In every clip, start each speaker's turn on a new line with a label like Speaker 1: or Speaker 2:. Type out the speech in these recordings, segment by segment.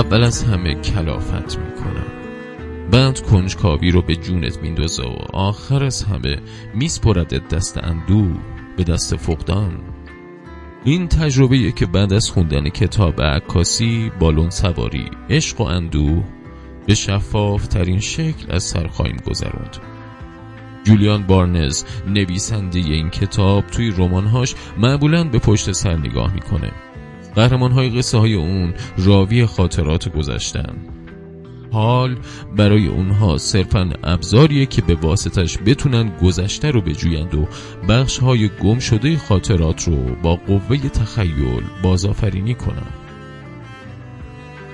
Speaker 1: اول از همه کلافت می‌کنم. بعد کنجکاوی رو به جونت میندازه و آخر از همه میسپردت دست اندو به دست فقدان. این تجربه که بعد از خوندن کتاب عکاسی بالون سواری عشق و اندوه به شفاف ترین شکل از سر خواهیم گذروند. جولیان بارنز نویسنده این کتاب توی رمانهاش معمولا به پشت سر نگاه می‌کنه. قهرمان های قصه های اون راوی خاطرات گذشتن. حال برای اونها صرفا ابزاریه که به واسطش بتونن گذشته رو بجویند و بخش های گم شده خاطرات رو با قوه تخیل بازآفرینی کنن.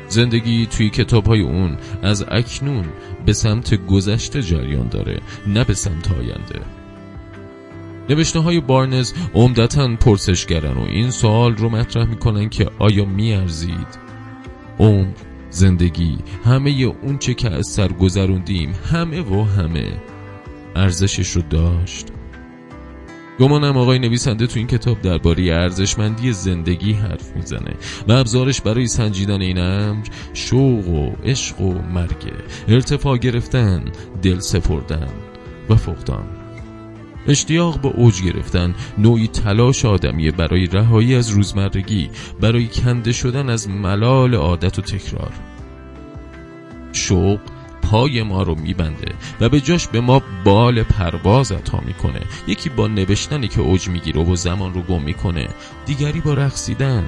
Speaker 1: زندگی توی کتاب های اون از اکنون به سمت گذشته جریان داره نه به سمت آینده. نوشته های بارنز عمدتا پرسشگرن و این سوال رو مطرح می‌کنن که آیا میارزید؟ عمر زندگی همه اون چه که از سر گذروندیم همه و همه. ارزشش رو داشت. گمانم آقای نویسنده تو این کتاب درباره ارزشمندی زندگی حرف می‌زنه و ابزارش برای سنجیدن این امر شوق و عشق و مرگ ارتفاع گرفتن دل سپردن و فقدان. اشتیاق به اوج گرفتن نوعی تلاش آدمیه برای رهایی از روزمرگی برای کنده شدن از ملال عادت و تکرار. شوق پای ما رو میبنده و به جاش به ما بال پرواز عطا می‌کنه. یکی با نوشتنی که اوج می‌گیره و زمان رو گم می‌کنه دیگری با رقصیدن.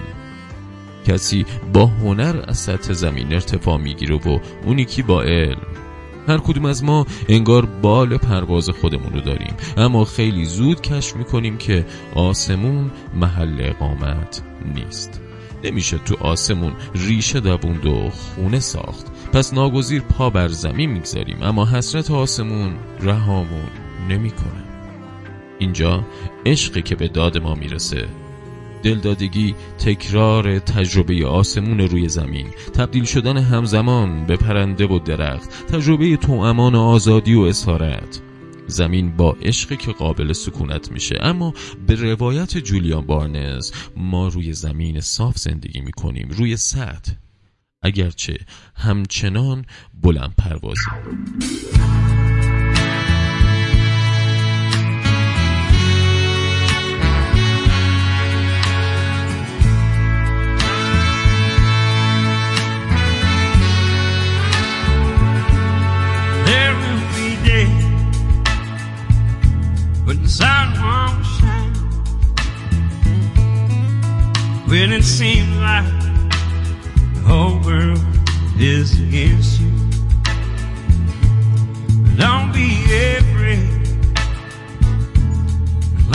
Speaker 1: کسی با هنر از سطح زمین ارتفاع می‌گیره و اونی که با علم. هر کدوم از ما انگار بال پرواز خودمون رو داریم. اما خیلی زود کشف می‌کنیم که آسمون محل اقامت نیست. نمیشه تو آسمون ریشه دووند و خونه ساخت. پس ناگزیر پا بر زمین می‌گذاریم. اما حسرت آسمون رهامون نمی‌کنه. اینجا عشقی که به داد ما می‌رسه دلدادگی تکرار تجربه آسمون روی زمین تبدیل شدن همزمان به پرنده و درخت تجربه تو امان آزادی و اسارت. زمین با عشقی که قابل سکونت میشه. اما به روایت جولیان بارنز ما روی زمین صاف زندگی می‌کنیم روی سطح. اگرچه همچنان بلند پروازی
Speaker 2: when the sun won't shine. When it seems like the whole world is against you. Don't be afraid.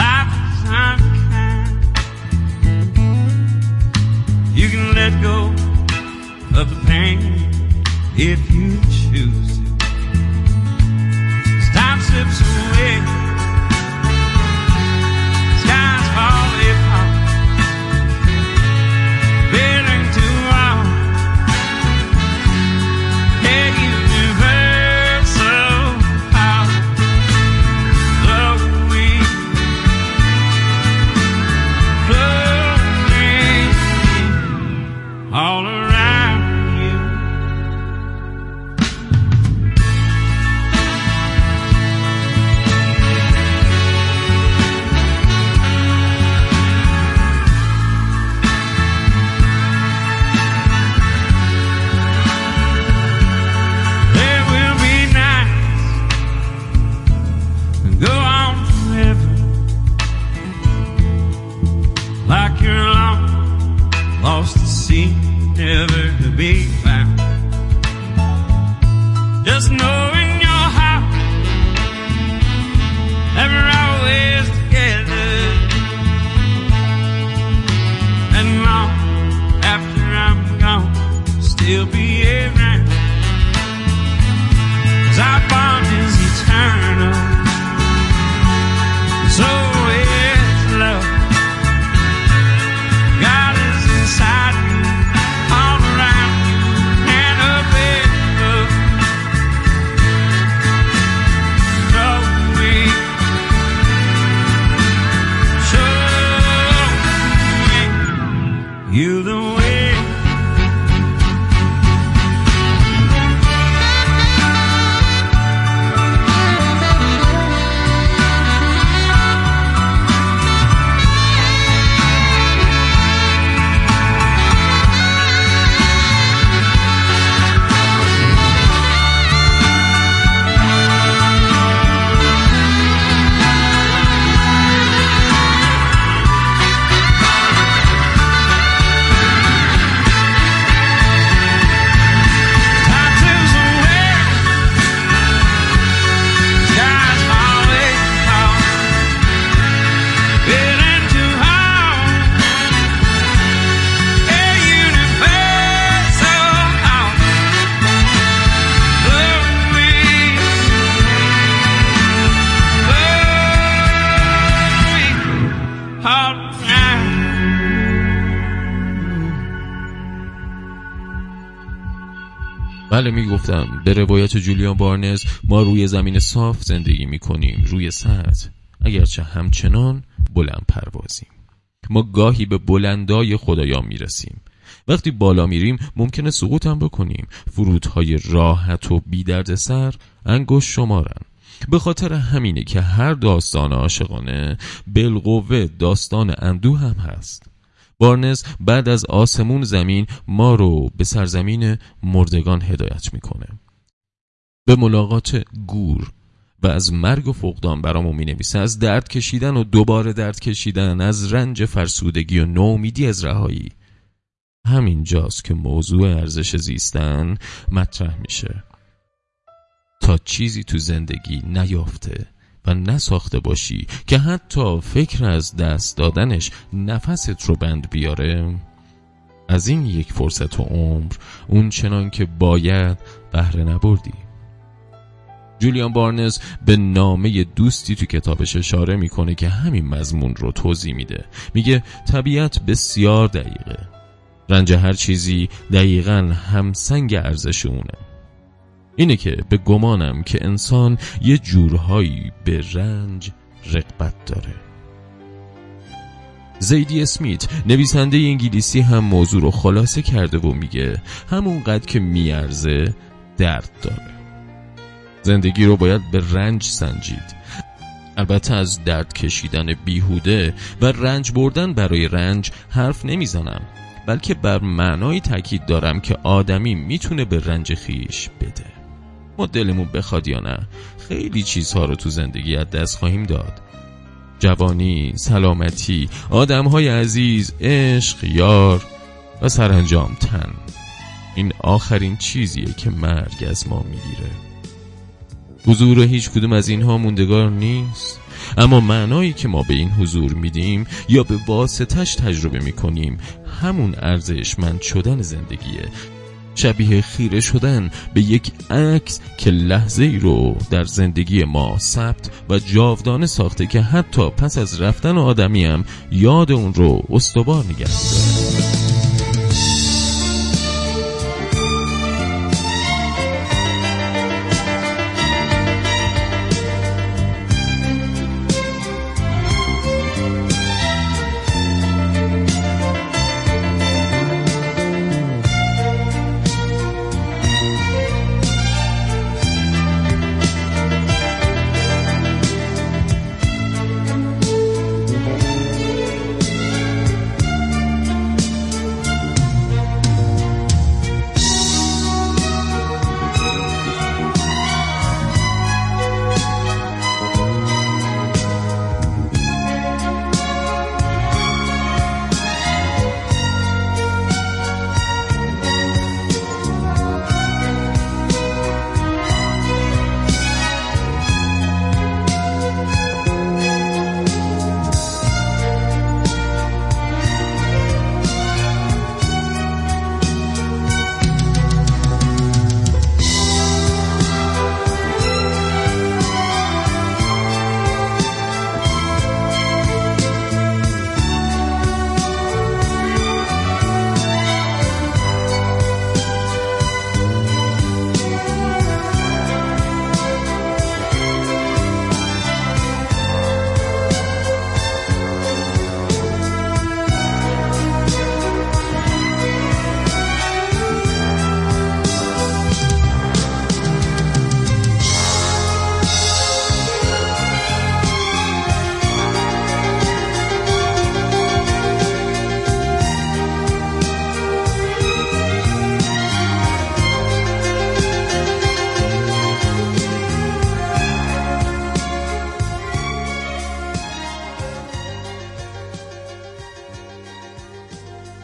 Speaker 2: Life is unkind. You can let go of the pain if you You the
Speaker 1: بله می‌گفتم. به روایت جولیان بارنز ما روی زمین صاف زندگی می‌کنیم روی سطح. اگرچه همچنان بلند پروازیم. ما گاهی به بلندای خدایان می‌رسیم. وقتی بالا میریم ممکنه سقوط هم بکنیم. فرودهای راحت و بیدرد سر انگوش شمارن. به خاطر همینه که هر داستان عاشقانه بالقوه داستان اندوه هم هست. بارنز بعد از آسمون زمین ما رو به سرزمین مردگان هدایت می‌کنه. به ملاقات گور و از مرگ و فقدان برامون می نویسه از درد کشیدن و دوباره درد کشیدن از رنج فرسودگی و نومیدی از رهایی. همین جاست که موضوع ارزش زیستن مطرح میشه. تا چیزی تو زندگی نیافته و نساخته باشی که حتی فکر از دست دادنش نفست رو بند بیاره. از این یک فرصت و عمر اون چنان که باید بهره نبردی. جولیان بارنز به نامه دوستی تو کتابش اشاره می‌کنه که همین مضمون رو توضیح میده. میگه طبیعت بسیار دقیقه. رنج هر چیزی دقیقا همسنگ ارزش اونه. اینه که به گمانم که انسان یه جورهایی به رنج رقبت داره. زیدی اسمیت نویسنده انگلیسی هم موضوع رو خلاصه کرده و میگه همونقدر که میارزه درد داره. زندگی رو باید به رنج سنجید. البته از درد کشیدن بیهوده و رنج بردن برای رنج حرف نمی‌زنم بلکه بر معنای تاکید دارم که آدمی می‌تونه به رنج خیش بده. ما دلمون بخواد یا نه. خیلی چیزها رو تو زندگی از دست خواهیم داد. جوانی، سلامتی، آدمهای عزیز، عشق، یار و سرانجام تن. این آخرین چیزیه که مرگ از ما می‌گیره. حضور هیچ کدوم از اینها موندگار نیست. اما معنایی که ما به این حضور میدیم یا به واسطش تجربه می‌کنیم همون ارزشمند شدن زندگیه شبیه خیره شدن به یک عکس که لحظه ای رو در زندگی ما ثبت و جاودانه ساخته که حتی پس از رفتن آدمی هم یاد اون رو استوار نگه داره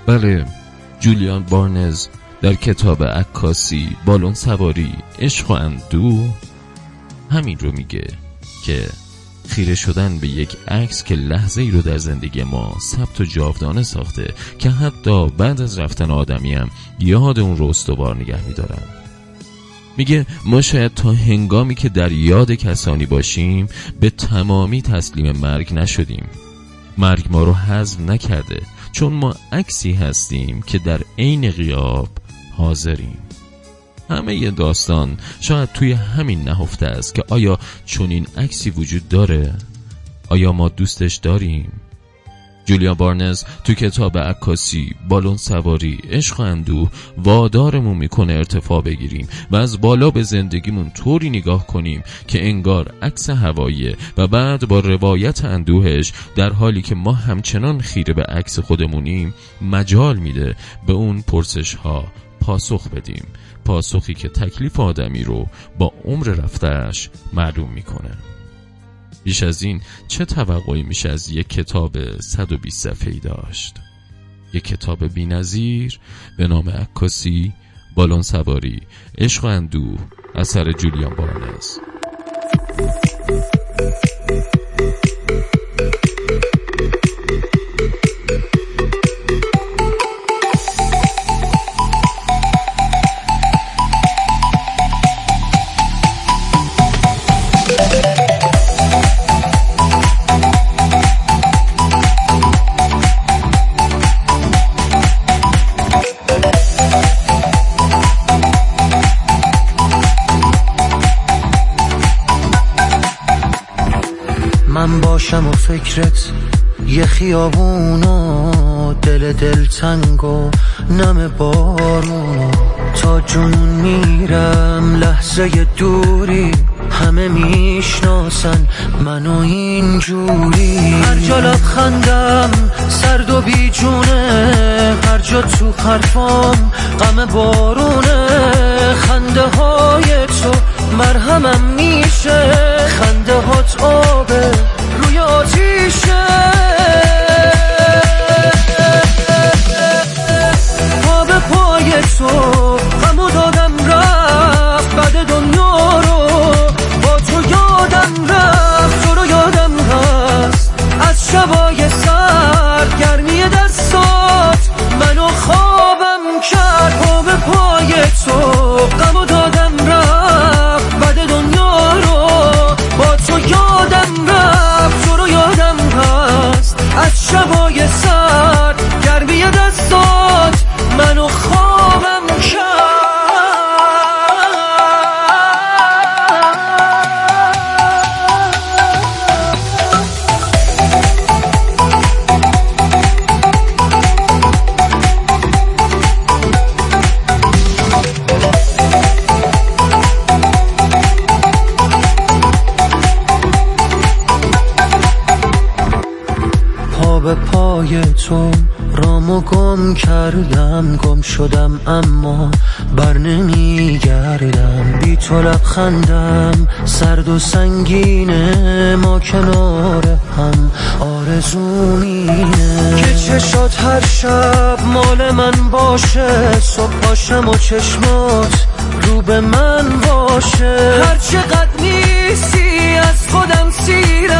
Speaker 1: بله. جولیان بارنز در کتاب عکاسی بالون سواری عشق و اندو همین رو میگه که خیره شدن به یک عکس که لحظه ای رو در زندگی ما ثبت و جاودانه ساخته که حتی بعد از رفتن آدمی هم یاد اون رو استوار نگه میدارن. میگه ما شاید تا هنگامی که در یاد کسانی باشیم به تمامی تسلیم مرگ نشدیم. مرگ ما رو حذف نکرده چون ما عکسی هستیم که در عین غیاب حاضریم. همه داستان شاید توی همین نهفته است که آیا چنین عکسی وجود داره؟ آیا ما دوستش داریم؟ جولیا بارنز تو کتاب عکاسی بالون سواری عشق و اندوه وادارمون می‌کنه ارتفاع بگیریم و از بالا به زندگیمون طوری نگاه کنیم که انگار عکس هواییه و بعد با روایت اندوهش در حالی که ما همچنان خیره به عکس خودمونیم مجال میده به اون پرسش ها پاسخ بدیم. پاسخی که تکلیف آدمی رو با عمر رفتهش معلوم می‌کنه. بیش از این چه توقعی میشه از یک کتاب 120 صفحه‌ای داشت؟ یک کتاب بینظیر به نام عکاسی بالون سواری عشق و اندوه اثر جولیان بارنز
Speaker 3: فکرت یه خیابون و دل دل تنگ و نم بارون تا جنون میرم لحظه دوری همه می‌شناسن منو اینجوری هر جا لبخندم سرد و بیجونه هر جا تو حرفام غم بارونه. خنده های تو مرهمم میشه خنده هات آبه. به پای تو رامو گم کردم گم شدم اما بر نمیگردم. بی تو لبخندم سرد و سنگینه ما کنار هم آرزو مینه که چشات هر شب مال من باشه صبح باشم و چشمات رو به من باشه. هر چقدر نیستی از خودم سیرم.